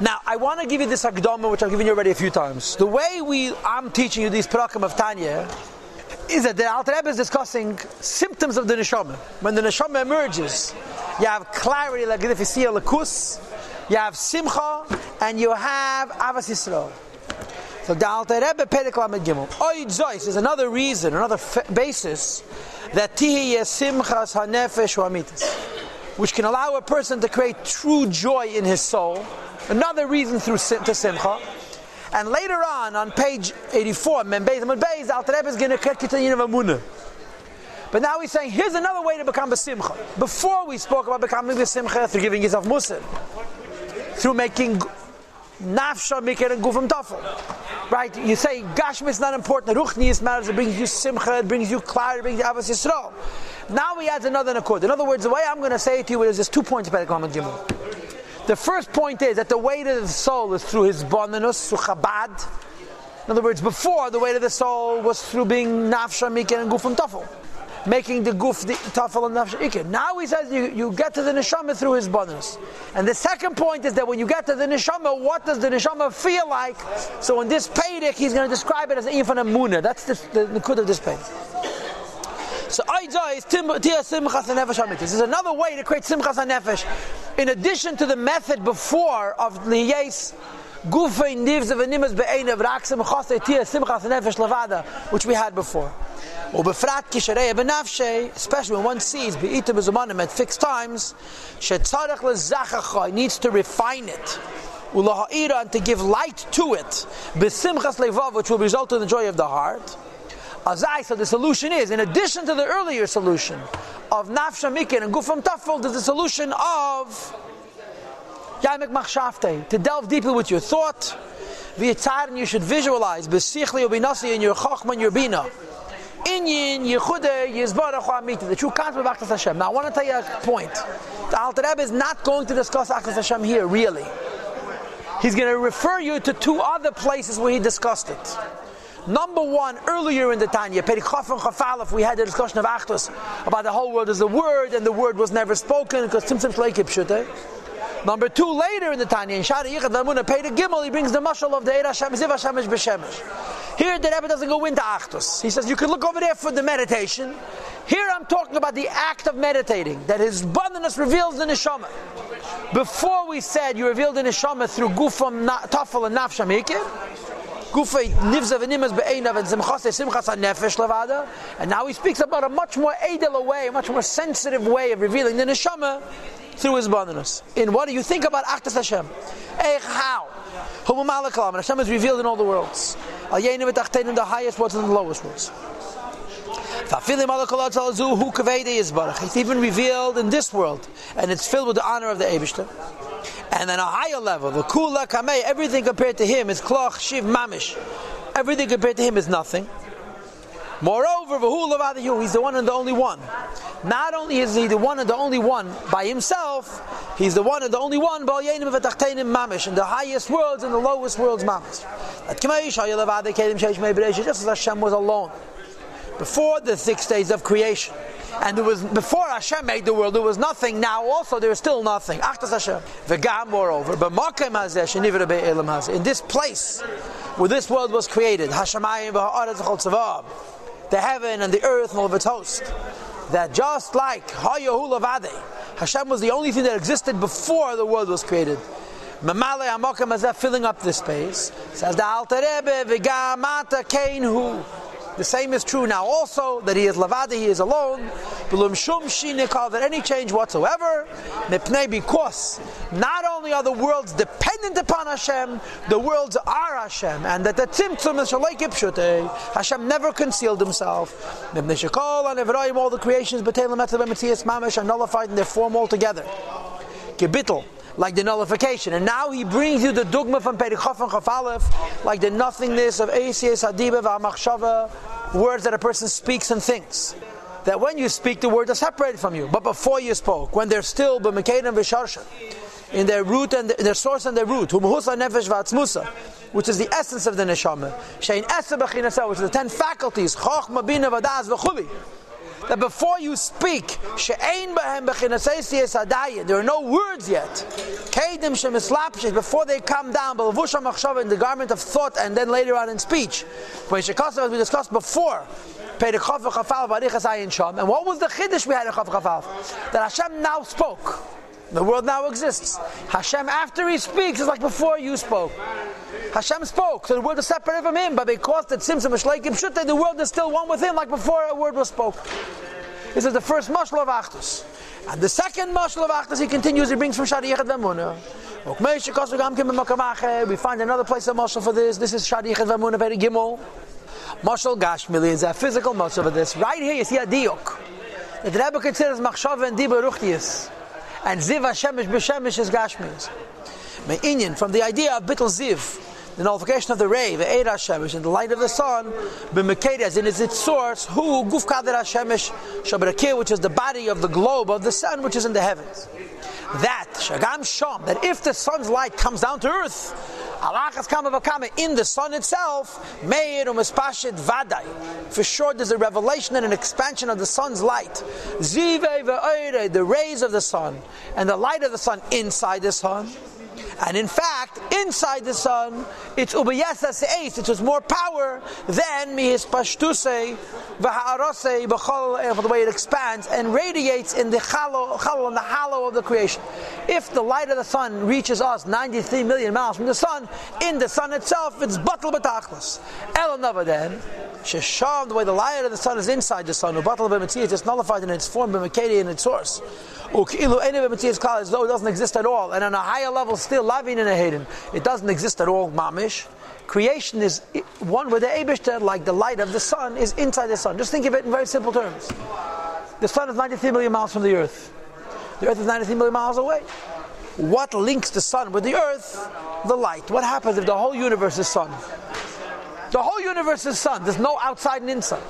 Now, I want to give you this Akdama, which I've given you already a few times. The way we, I'm teaching you these Parakim of Tanya, is that the Alter Rebbe is discussing symptoms of the neshama. When the neshama emerges, you have clarity, like if you see a lakus, you have simcha, and you have avas Yisrael. So the Alter Rebbe Perek Lamed Gimel. Oid Zois is another reason, another f- basis that tihiye simchas hanefesh amitis, which can allow a person to create true joy in his soul. Another reason through sim- to simcha. And later on, on page 84, Membez Alter Rebbe is going to to of Amunah. But now he's saying, here's another way to become a simcha. Before we spoke about becoming a simcha through giving yourself musr, through making nafsha mikir and gufim tafel. Right? You say gashmi is not important. Ruchnius matters. It brings you simcha. It brings you clarity. It brings you avas yisrael. Now he adds another nakud. In other words, the way I'm going to say it to you is there's two points about the Gimel. The first point is that the weight of the soul is through his bonanus, through Chabad. In other words, before the weight of the soul was through being nafsha mikin and gufim tafel, making the guf the tafel and nafsha. Now he says you, you get to the neshama through his bonus. And the second point is that when you get to the neshama, what does the neshama feel like? So in this pedic, he's going to describe it as infant muna. That's the, the, the of this pedic. So Aida is Tia Simchas Nefesh This is another way to create Simchas Nefesh. In addition to the method before of Liyes Gufei Nivs of Animas Be'ein of Raksim Chosei Tia Simchas Nefesh Levada, which we had before. ובפרט כשראה בנפשי, especially when one sees באיתם בזמנים at fixed times, שצריך לזכחו, needs to refine it. ולהאירה and to give light to it, besimchas levav, which will result in the joy of the heart. Azai, so the solution is, in addition to the earlier solution of Nafsha Mikin and Gufam Tafel, there's the solution of Yamek Machshavte, to delve deeper with your thought. V'yitzaren, you should visualize, Besichli ubinasi in your Chochma and your Bina. Inyin, Yechude, Yizbarach Amiti, the true concept of Akhtas Hashem. Now I want to tell you a point. The Alter Rebbe is not going to discuss Akhtas Hashem here, really. He's going to refer you to two other places where he discussed it. Number one, earlier in the Tanya, Perichof and Chafalef, we had the discussion of Achtos about the whole world is a word, and the word was never spoken because Tzimtzim Shleikib Shute. Number two, later in the Tanya, in Shari Yichad Lamuna, Pei Gimel, he brings the mashal of the Eir Hashem, Ziv Hashemesh. Here, the Rebbe doesn't go into Achtos. He says, you can look over there for the meditation. Here, I'm talking about the act of meditating, that his abundance reveals the Neshama. Before we said you revealed the Neshama through Gufam, Tafel, and Nafsham Gufay nivza v'nimas be'einav and simchas levada. And now he speaks about a much more edel way, a much more sensitive way of revealing the neshama through his bonus. In what do you think about Achtas Hashem? Eich how? Homo malakalam. Hashem is revealed in all the worlds. Al yeinu the highest worlds and the lowest worlds. It's even revealed in this world, and it's filled with the honor of the Abishter. And then a higher level, the kula kamei, everything compared to him is kloch shiv mamish. Everything compared to him is nothing. Moreover, he's the one and the only one. Not only is he the one and the only one by himself, he's the one and the only one mamish in the highest worlds and the lowest worlds mamish. Just as Hashem was alone before the six days of creation. And there was before Hashem made the world, there was nothing. Now also there is still nothing. Achtas Hashem. Moreover, in this place where this world was created, the heaven and the earth and all of its host, that just like Hashem was the only thing that existed before the world was created. Mamale Amokim filling up this space. Says the Alter Rebbe, V'gamata Kain Hu. The same is true now also that he is lavadi, he is alone. That any change whatsoever, Mipnei, because not only are the worlds dependent upon Hashem, the worlds are Hashem, and that the tzimtzum is pshute. Hashem never concealed himself. All the creations, mamash are nullified in their form altogether. Gebittel like the nullification. And now he brings you the dogma from Perichof and Chafalef, like the nothingness of ACS, Hadiba, V'amachshava, words that a person speaks and thinks. That when you speak, the words are separated from you. But before you spoke, when they're still b'mekein and v'sharsha, in their root and in their source and their root, which is the essence of the neshama, which is the ten faculties, chochma, bina, v'chuli. That before you speak, there are no words yet. Before they come down, in the garment of thought, and then later on in speech. When as we discussed before, and what was the chiddush we had in Chav? That Hashem now spoke. The world now exists. Hashem, after He speaks, is like before you spoke. Hashem spoke, so the world is separated from Him, but because the Tzimtzum Shleikim Shute, the world is still one with Him, like before a word was spoken. This is the first mashal of Achdus. And the second mashal of Achdus, he continues, he brings from Shadi Yechad Vamuna. We find another place of mashal for this. This is Shadi Yechad Vamuna, very gimel. Mashal Gashmili is a physical mashal for this. Right here you see a diuk. The Rebbe considers machshav and diba ruchtius. And ziv hashemish b'shemish is Gashmius. Inyan, from the idea of bittel ziv, the nullification of the ray, the Eid Hashemish, and the light of the sun, b'mekedias, in its source, who guf kader Hashemish shabrakir, which is the body of the globe of the sun, which is in the heavens. That shagam shom, that if the sun's light comes down to earth, alachas kama in the sun itself, meir umispashit vaday. For sure, there's a revelation and an expansion of the sun's light. Zive the rays of the sun, and the light of the sun inside the sun. And in fact, inside the sun, it's ubayasas eis, it more power than mihis pashtuse v'ha'arose b'chol, eh, for the way it expands and radiates in the hollow, hollow, in the hollow of the creation. If the light of the sun reaches us 93 million miles from the sun, in the sun itself, it's batal b'tachlis. El then, shesham, the way the light of the sun is inside the sun, ubatal b'metziah, it's nullified in its form, b'mekedi in its source Ukilu any b'metiyah's klal, as though it doesn't exist at all. And on a higher level, still, lavin and a hayden, it doesn't exist at all, mamish. Creation is one with the Abishter, like the light of the sun, is inside the sun. Just think of it in very simple terms. The sun is 93 million miles from the earth. The earth is 93 million miles away. What links the sun with the earth? The light. What happens if the whole universe is sun? The whole universe is sun. There's no outside and inside.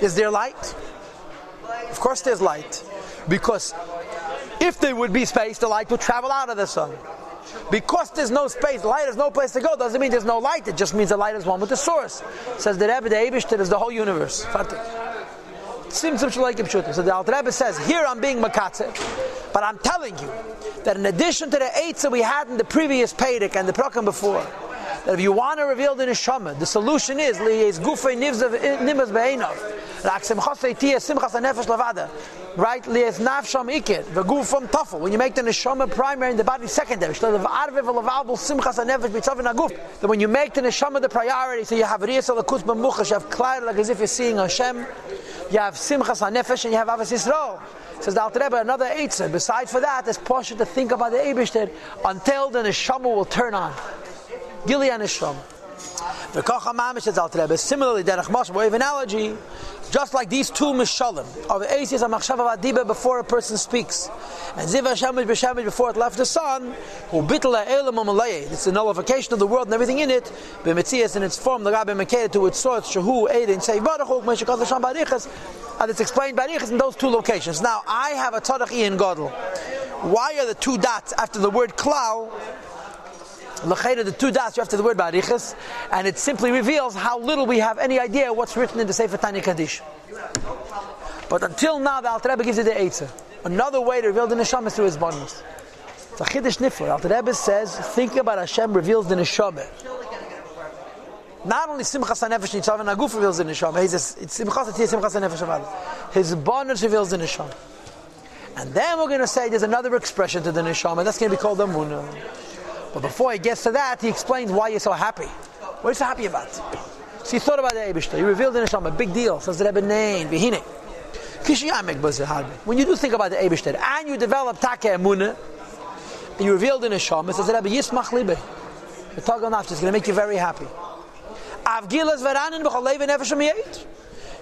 Is there light? Of course, there's light. Because if there would be space, the light would travel out of the sun. Because there's no space, light has no place to go, doesn't mean there's no light, it just means the light is one with the source. Says the Rebbe, the Eibishter is the whole universe. So the Alter Rebbe says, here I'm being makatze, but I'm telling you that in addition to the eight that we had in the previous Pedic and the Prokem before, that if you want to reveal the neshama, the solution is liyes gufei nimas be'enav. Rak simchasei tiyah simchas nefesh lavada. Right? Liyes nafsham ikir. V'guf from tafel. When you make the neshama primary and the body secondary. Shlev arve v'lavabel simchas nefesh b'tzavin aguf. That when you make the neshama the priority, so you have riyas alakus b'muchash, you have clear like as if you're seeing Hashem. You have simchas nefesh and you have avas Yisrael. Says the Alter Rebbe, another eitzah. Besides for that, it's posh to think about the Eibishter until the neshama will turn on. Gilead Nishram. The Kocha Mamish says Al Rebbe. Similarly, Derech Moshe, we have an analogy, just like these two Mishalim of Eisias and Machshava Adiba before a person speaks, and Ziva Shamish B'Shamish before it left the sun, who bitla Elam Amalei. Um it's the nullification of the world and everything in it. B'Metzias in its form, the Rabbi Mekeda to its source, Shahu Eid Say Baruch Meshakaz Hashem Barichas, and it's explained Barichas in those two locations. Now, I have a Tzadach Ian Godel. Why are the two dots after the word Klau? L'chayda, the two dots after the word barichas, and it simply reveals how little we have any idea what's written in the Sefer Tanya Kaddish. But until now, the Alter Rebbe gives you the Eitzah. Another way to reveal the neshama is through his bonus. A chiddush nifler. Alter Rebbe says, think about Hashem reveals the neshama. Not only Simchas HaNefesh Nitzav and Aguf reveals the neshama, he says, it's Simchas HaTiyah, Simchas HaNefesh His bonus reveals the neshama. And then we're going to say there's another expression to the neshama, that's going to be called the munah. But before he gets to that, he explains why you're so happy. What are you so happy about? So he thought about the Eibishter. He revealed in Hashem a big deal. Says the Rebbe Nain, Vihine. When you do think about the Eibishter and you develop Take Emunah, and you revealed in Hashem, it says the Rebbe Yismach Libe. The Tagal Nafsh is going to make you very happy.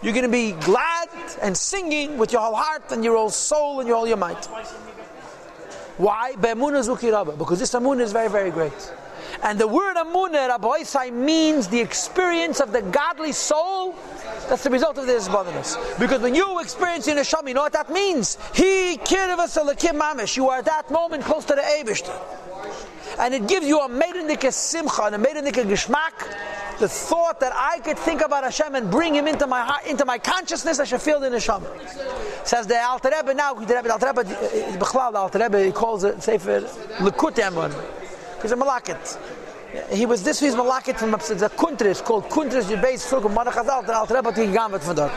You're going to be glad and singing with your whole heart and your whole soul and your all your might. Why? Because this amunah is very, very great. And the word amunah, eh, Rabbi Isai, means the experience of the godly soul. That's the result of this abundance. Because when you experience in Hashem, you know what that means? He mamish. You are at that moment close to the Eivisht. And it gives you a meidenike simcha and a meidenike geschmack The thought that I could think about Hashem and bring Him into my heart, into my consciousness, I should feel the neshama. Says the Alter Rebbe now. The Alter Rebbe, eh, Bechlal, the Alter Rebbe, he calls it Sefer Lekut Emon. He's a malakit. He was this was malakit from the kuntris called kuntris Yibbeis Sukum Manachazal. The Alter Rebbe he from there.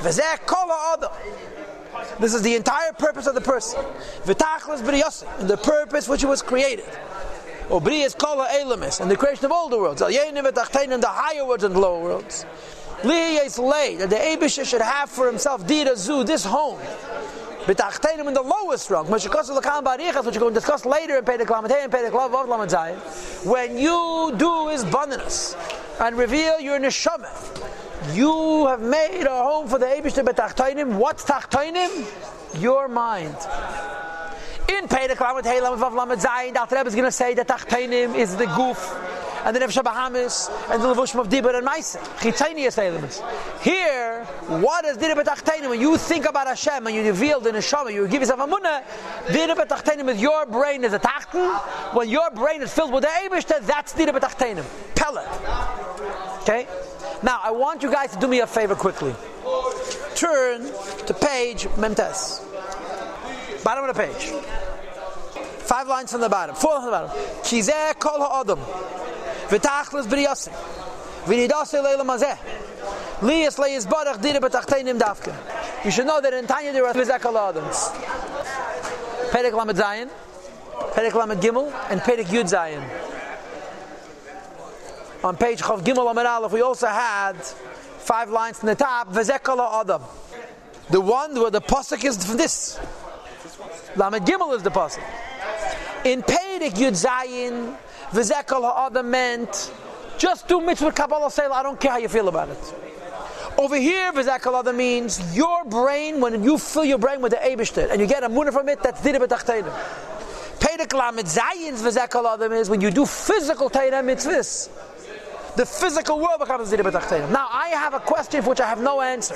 V'zeh kol ha'adam. This is the entire purpose of the person. V'tachlis b'riyasi, the purpose which it was created. Or b'riyas kol ha'elamis, and the creation of all the worlds. Al yenim and the higher worlds and the lower worlds. Liyas lay, that the Abisha should have for himself, dira zu, this home. B'tachtein in the lowest rung, which we're going to discuss later in Pedek Lamed and Pedek of Lamed When you do his abundance and reveal your neshama, you have made a home for the Abishter B'tachtainim. What's Tachtainim? Your mind. In Pedek Lamed Hey Lamed Vav Lamed Zayin, the Alter is going to say that Tachtainim is the goof and the Nefesh Bahamis and the Levushim of Dibur and Maisa. Chitanius elements. Here, what is Dibur B'tachtainim? When you think about Hashem and you reveal the Neshama, you give yourself a munah, Dibur B'tachtainim with your brain is a Tachten. When your brain is filled with the Abishter, that's Dibur B'tachtainim. Pellet. Okay? Now, I want you guys to do me a favor quickly. Turn to page Memtes. Bottom of the page. Five lines from the bottom. Four lines from the bottom. Kizeh kol ha'adam. V'tachlis b'riyasi. V'nidasi leila mazeh. Liyas leyis barach dira b'tachteinim dafke. You should know that in Tanya there are v'zeh kol ha'adams. Perek Lamed Zayin, Perek Lamed Gimel, and Perek Yud Zayin on page Chav Gimel Amar Aleph, we also had five lines from the top. Vezekala Adam. The one where the pasuk is from this. Lamed Gimel is the pasuk. In Peirik Yud Zayin, Vezekala Adam meant just do mitzvah Kabbalah Selah. I don't care how you feel about it. Over here, Vizakal Adam means your brain, when you fill your brain with the Abishter and you get a munah from it, that's Dira B'tachteinim. Peirik Lamed Zayin's Vizakal Adam is when you do physical Teirah mitzvahs the physical world becomes Zira B'tachteinim. Now, I have a question for which I have no answer.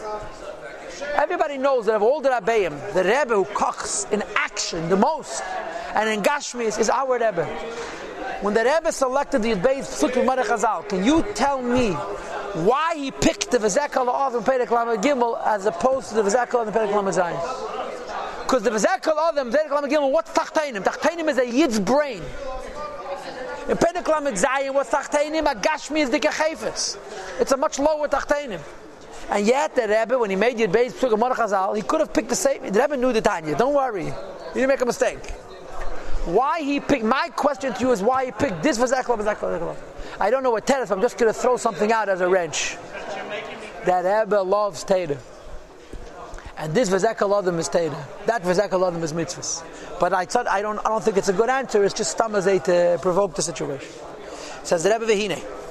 Everybody knows that of all the Rabbeim, the Rebbe who cooks in action the most and in Gashmis is our Rebbe. When the Rebbe selected the Yudbeis Psukhi Marech Chazal, can you tell me why he picked the Vizekal of and Perek Lamed Gimel as opposed to the Vizekal and Perek Lamed Zayin? Because the Vizekal of and Perek Lamed Gimel, what's Tachtainim? Tachtainim is a Yid's brain. In Perek Lamed Zayin, what's Tachtainim? A Gashmi is the Gechefetz. It's a much lower Tachtainim. And yet the Rebbe, when he made Yud Beis Psukah Marach Chazal, he could have picked the same. The Rebbe knew the Tanya. Don't worry. You didn't make a mistake. Why he picked, my question to you is why he picked this Vazekla, Vazekla, Vazekla. I don't know what Teres, I'm just going to throw something out as a wrench. That Rebbe loves Teda. And this Vazekal Adam is Teda. That Vazekal Adam is mitzvahs. But I thought I don't I don't think it's a good answer, it's just stamazay to provoke the situation. Says the Rebbe Vehine.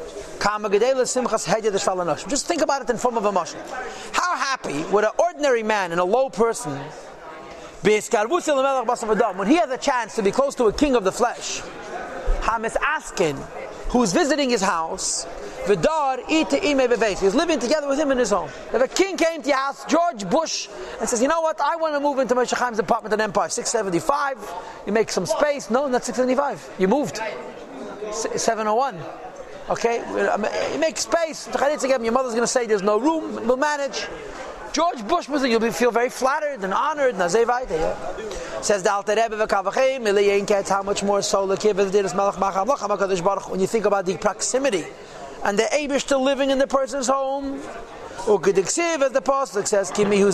Just think about it in form of a motion. How happy would an ordinary man and a low person be when he has a chance to be close to a king of the flesh? Hamis asking, who's visiting his house. He's living together with him in his home. If a king came to your house, George Bush, and says, you know what, I want to move into Moshe Chaim's apartment in Empire, 675. You make some space. No, not 675. You moved. 701. Okay? You make space. Your mother's going to say there's no room. We'll manage. George Bush was you'll feel very flattered and honored. Says the Alter Rebbe v'kavachem, how much more so when you think about the proximity and the Abish still living in the person's home. As the Apostle says, Kimi who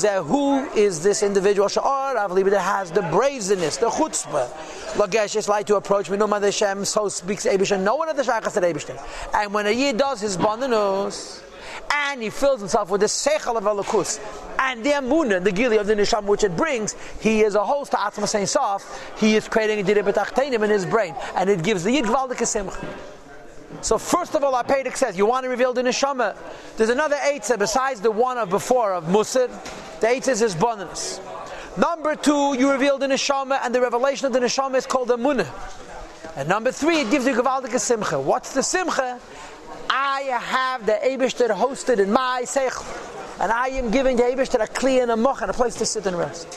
is this individual? Sha'ar, I believe that has the brazenness, the chutzpah. Lagesh is like to approach man Hashem, so speaks Abish, and no one of the Shachas said Abish. And when a Yid does his bandanos, and he fills himself with the seichel of Elokus, and the amunah, the gili of the nisham which it brings, he is a host to Atzma Saint Sof, he is creating a diribet in his brain, and it gives the Yid Gvaldik Simcha. So first of all, our Pedic says, you want to reveal the neshama. There's another eitzah besides the one of before of Musir. The eitzah is bonus. Number two, you reveal the neshama, and the revelation of the neshama is called the munah. And number three, it gives you gewaldige simcha. What's the simcha? I have the Abishter hosted in my seichel. And I am giving the Abishter a kli and a moch and a place to sit and rest.